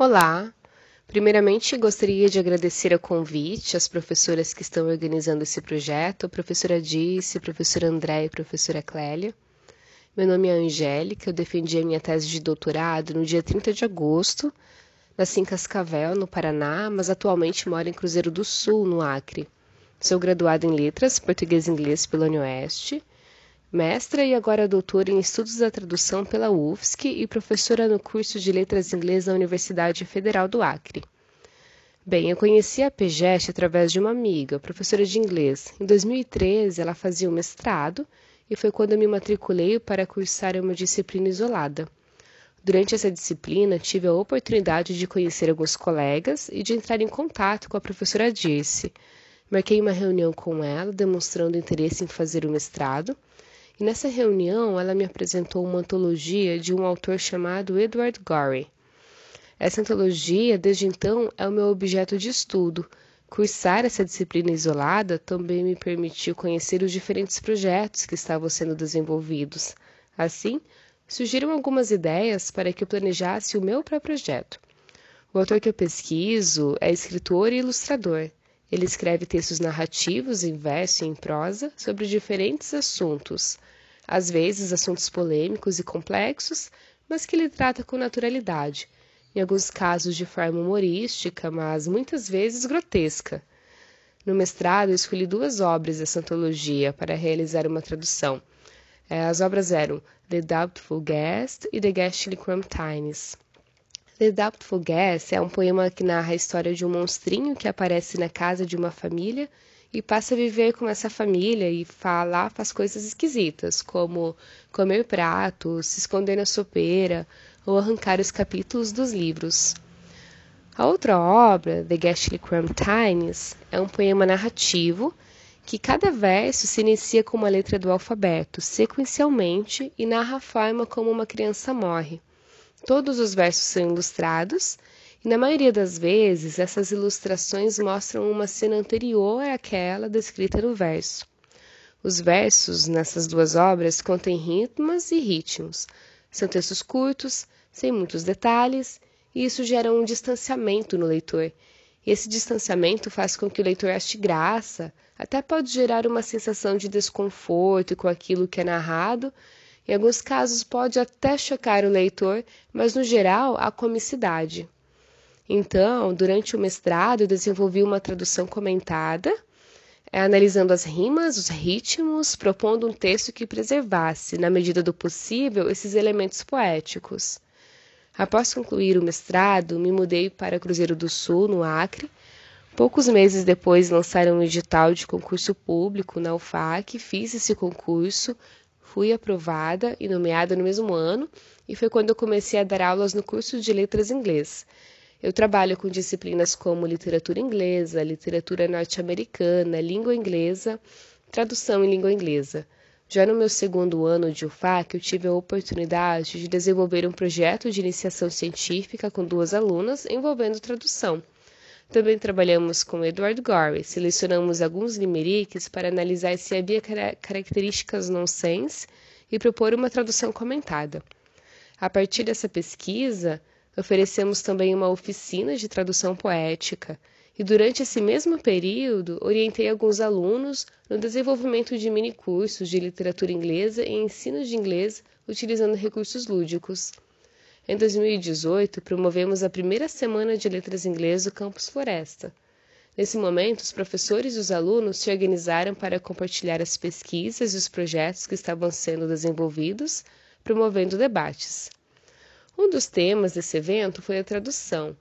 Olá! Primeiramente, gostaria de agradecer o convite às professoras que estão organizando esse projeto, a professora Dice, a professora André e a professora Clélia. Meu nome é Angélica, eu defendi a minha tese de doutorado no dia 30 de agosto, nasci em Cascavel, no Paraná, mas atualmente moro em Cruzeiro do Sul, no Acre. Sou graduada em Letras, Português e Inglês pela UniOeste, mestra e agora doutora em Estudos da Tradução pela UFSC e professora no curso de Letras Inglês da Universidade Federal do Acre. Bem, eu conheci a PGEST através de uma amiga, professora de inglês. Em 2013, ela fazia o mestrado e foi quando eu me matriculei para cursar uma disciplina isolada. Durante essa disciplina, tive a oportunidade de conhecer alguns colegas e de entrar em contato com a professora Dirce. Marquei uma reunião com ela, demonstrando interesse em fazer o mestrado nessa reunião, ela me apresentou uma antologia de um autor chamado Edward Gorey. Essa antologia, desde então, é o meu objeto de estudo. Cursar essa disciplina isolada também me permitiu conhecer os diferentes projetos que estavam sendo desenvolvidos. Assim, surgiram algumas ideias para que eu planejasse o meu próprio projeto. O autor que eu pesquiso é escritor e ilustrador. Ele escreve textos narrativos em verso e em prosa sobre diferentes assuntos, às vezes assuntos polêmicos e complexos, mas que ele trata com naturalidade, em alguns casos de forma humorística, mas muitas vezes grotesca. No mestrado, eu escolhi duas obras dessa antologia para realizar uma tradução. É, as obras eram The Doubtful Guest e The Ghastly Crumptines. The Doubtful Guest é um poema que narra a história de um monstrinho que aparece na casa de uma família e passa a viver com essa família e fala, faz coisas esquisitas, como comer pratos, se esconder na sopeira ou arrancar os capítulos dos livros. A outra obra, The Ghastly Crumptines, é um poema narrativo que cada verso se inicia com uma letra do alfabeto, sequencialmente, e narra a forma como uma criança morre. Todos os versos são ilustrados, e na maioria das vezes essas ilustrações mostram uma cena anterior àquela descrita no verso. Os versos nessas duas obras contêm ritmos e ritmos. São textos curtos, sem muitos detalhes, e isso gera um distanciamento no leitor. E esse distanciamento faz com que o leitor ache graça, até pode gerar uma sensação de desconforto com aquilo que é narrado, em alguns casos pode até chocar o leitor, mas no geral há comicidade. Então, durante o mestrado, eu desenvolvi uma tradução comentada, eh, analisando as rimas, os ritmos, propondo um texto que preservasse, na medida do possível, esses elementos poéticos. Após concluir o mestrado, me mudei para Cruzeiro do Sul, no Acre. Poucos meses depois lançaram um edital de concurso público na UFAC, fiz esse concurso, Fui aprovada e nomeada no mesmo ano, e foi quando eu comecei a dar aulas no curso de Letras Inglês. Eu trabalho com disciplinas como literatura inglesa, literatura norte-americana, língua inglesa, tradução em língua inglesa. Já no meu segundo ano de UFAC, eu tive a oportunidade de desenvolver um projeto de iniciação científica com duas alunas envolvendo tradução. Também trabalhamos com Edward Gorey, selecionamos alguns limeriques para analisar se havia características nonsense e propor uma tradução comentada. A partir dessa pesquisa, oferecemos também uma oficina de tradução poética e durante esse mesmo período orientei alguns alunos no desenvolvimento de mini cursos de literatura inglesa e ensino de inglês utilizando recursos lúdicos. Em 2018, promovemos a primeira semana de letras inglês do Campus Floresta. Nesse momento, os professores e os alunos se organizaram para compartilhar as pesquisas e os projetos que estavam sendo desenvolvidos, promovendo debates. Um dos temas desse evento foi a tradução.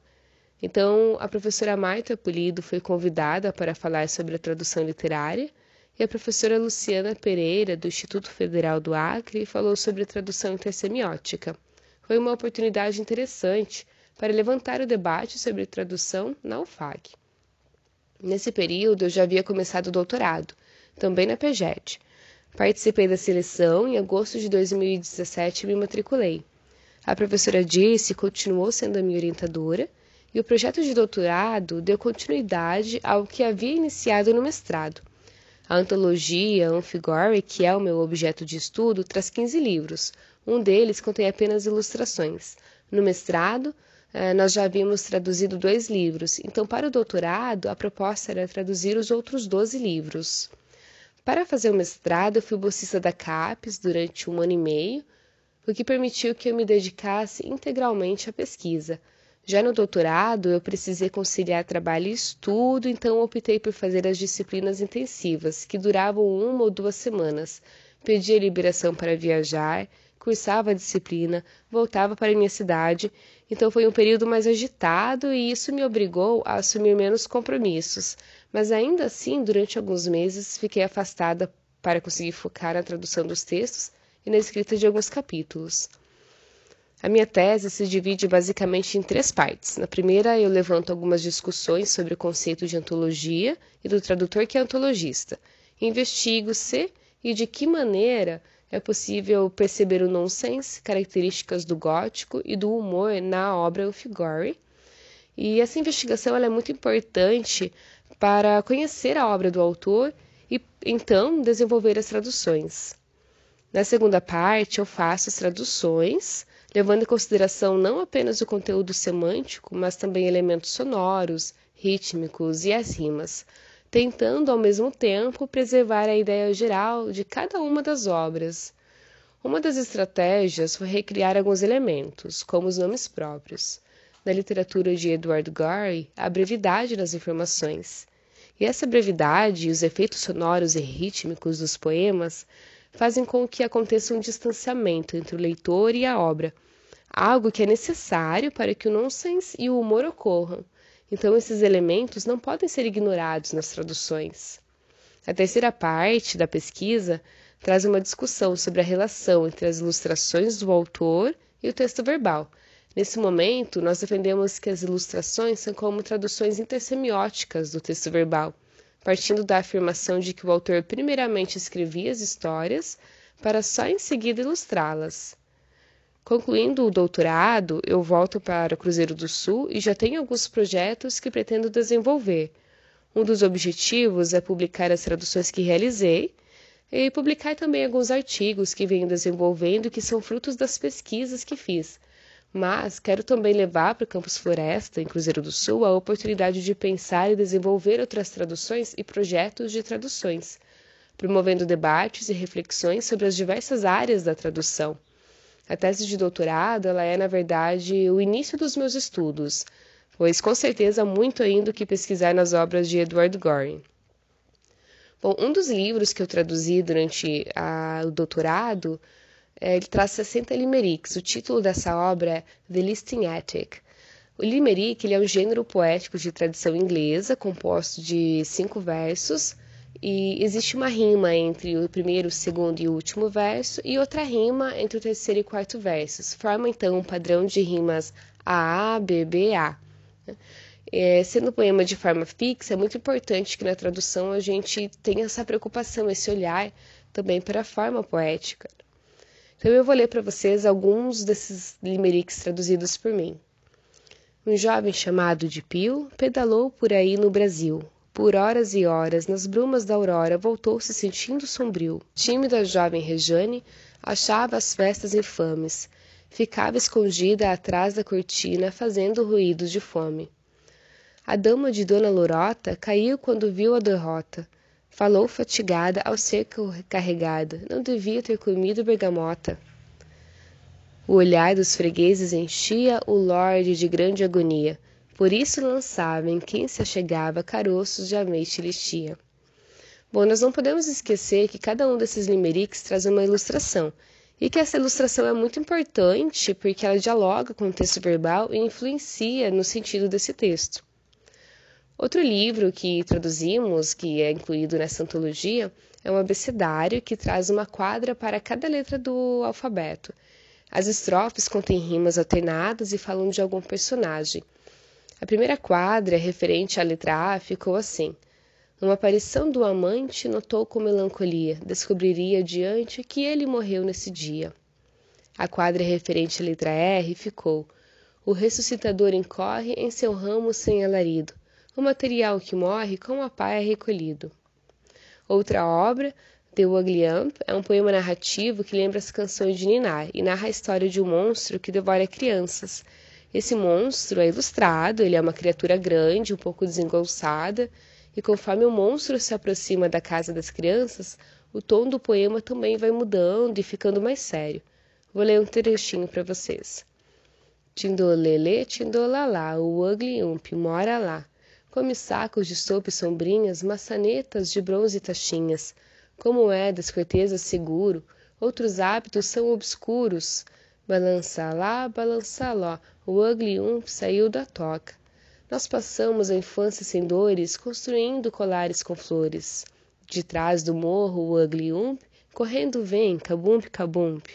Então, a professora Marta Polido foi convidada para falar sobre a tradução literária e a professora Luciana Pereira, do Instituto Federal do Acre, falou sobre a tradução intersemiótica foi uma oportunidade interessante para levantar o debate sobre tradução na UFAC. Nesse período, eu já havia começado o doutorado, também na PEGED. Participei da seleção e em agosto de 2017 me matriculei. A professora Dirce continuou sendo a minha orientadora e o projeto de doutorado deu continuidade ao que havia iniciado no mestrado. A antologia Amphigore, que é o meu objeto de estudo, traz 15 livros, um deles contém apenas ilustrações. No mestrado, eh, nós já havíamos traduzido dois livros, então, para o doutorado, a proposta era traduzir os outros 12 livros. Para fazer o mestrado, eu fui bolsista da CAPES durante um ano e meio, o que permitiu que eu me dedicasse integralmente à pesquisa. Já no doutorado, eu precisei conciliar trabalho e estudo, então optei por fazer as disciplinas intensivas, que duravam uma ou duas semanas. Pedia liberação para viajar, cursava a disciplina, voltava para minha cidade, então foi um período mais agitado e isso me obrigou a assumir menos compromissos. Mas ainda assim, durante alguns meses, fiquei afastada para conseguir focar na tradução dos textos e na escrita de alguns capítulos. A minha tese se divide basicamente em três partes. Na primeira, eu levanto algumas discussões sobre o conceito de antologia e do tradutor que é antologista. Investigo se e de que maneira é possível perceber o nonsense, características do gótico e do humor na obra Figure. E essa investigação é muito importante para conhecer a obra do autor e então desenvolver as traduções. Na segunda parte, eu faço as traduções, levando em consideração não apenas o conteúdo semântico, mas também elementos sonoros, rítmicos e as rimas, tentando ao mesmo tempo preservar a ideia geral de cada uma das obras. Uma das estratégias foi recriar alguns elementos, como os nomes próprios. Na literatura de Edward Gorey, a brevidade nas informações. E essa brevidade e os efeitos sonoros e rítmicos dos poemas fazem com que aconteça um distanciamento entre o leitor e a obra, algo que é necessário para que o nonsense e o humor ocorram. Então, esses elementos não podem ser ignorados nas traduções. A terceira parte da pesquisa traz uma discussão sobre a relação entre as ilustrações do autor e o texto verbal. Nesse momento, nós defendemos que as ilustrações são como traduções intersemióticas do texto verbal partindo da afirmação de que o autor primeiramente escrevia as histórias para só em seguida ilustrá-las. Concluindo o doutorado, eu volto para Cruzeiro do Sul e já tenho alguns projetos que pretendo desenvolver. Um dos objetivos é publicar as traduções que realizei e publicar também alguns artigos que venho desenvolvendo que são frutos das pesquisas que fiz, mas quero também levar para o Campus Floresta, em Cruzeiro do Sul, a oportunidade de pensar e desenvolver outras traduções e projetos de traduções, promovendo debates e reflexões sobre as diversas áreas da tradução. A tese de doutorado ela é, na verdade, o início dos meus estudos, pois com certeza há muito ainda o que pesquisar nas obras de Edward Goring. Bom, um dos livros que eu traduzi durante a, o doutorado ele traz 60 limerics. O título dessa obra é The Listing Attic. O limerick ele é um gênero poético de tradição inglesa, composto de cinco versos, e existe uma rima entre o primeiro, o segundo e o último verso, e outra rima entre o terceiro e quarto versos. Forma então um padrão de rimas A, A, B, B, A. É, sendo um poema de forma fixa, é muito importante que na tradução a gente tenha essa preocupação, esse olhar também para a forma poética. Então eu vou ler para vocês alguns desses limericks traduzidos por mim. Um jovem chamado de Pio pedalou por aí no Brasil. Por horas e horas, nas brumas da aurora, voltou se sentindo sombrio. Tímida jovem Rejane achava as festas infames. Ficava escondida atrás da cortina, fazendo ruídos de fome. A dama de Dona Lorota caiu quando viu a derrota. Falou fatigada ao ser carregada. Não devia ter comido bergamota. O olhar dos fregueses enchia o lorde de grande agonia. Por isso lançava em quem se achegava caroços de ameite listia. Bom, nós não podemos esquecer que cada um desses limericks traz uma ilustração, e que essa ilustração é muito importante porque ela dialoga com o texto verbal e influencia no sentido desse texto. Outro livro que traduzimos, que é incluído nessa antologia, é um abecedário que traz uma quadra para cada letra do alfabeto. As estrofes contêm rimas alternadas e falam de algum personagem. A primeira quadra, referente à letra A, ficou assim: Numa aparição do amante, notou com melancolia, descobriria diante que ele morreu nesse dia. A quadra referente à letra R ficou: O ressuscitador incorre em seu ramo sem alarido o material que morre com a pá é recolhido. Outra obra, The Ugly Amp, é um poema narrativo que lembra as canções de Ninar e narra a história de um monstro que devora crianças. Esse monstro é ilustrado, ele é uma criatura grande, um pouco desengonçada, e conforme o monstro se aproxima da casa das crianças, o tom do poema também vai mudando e ficando mais sério. Vou ler um trechinho para vocês. Tindolele, tindolalá, o ugly ump mora lá. Come sacos de sopa e sombrinhas, maçanetas de bronze e taxinhas. Como é das cortesas seguro, outros hábitos são obscuros. Balança lá, balança lá, o ugly ump saiu da toca. Nós passamos a infância sem dores, construindo colares com flores. De trás do morro, o ugly ump, correndo vem, cabump, cabump.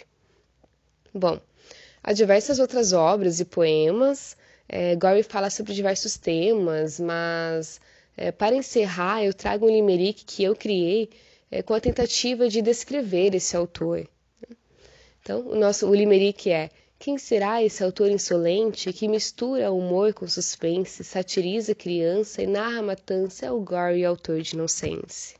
Bom, há diversas outras obras e poemas. É, Gore fala sobre diversos temas, mas é, para encerrar, eu trago um limerick que eu criei é, com a tentativa de descrever esse autor. Então, o nosso o limerick é: quem será esse autor insolente que mistura humor com suspense, satiriza criança e narra matança? É o Gore, autor de Nonsense.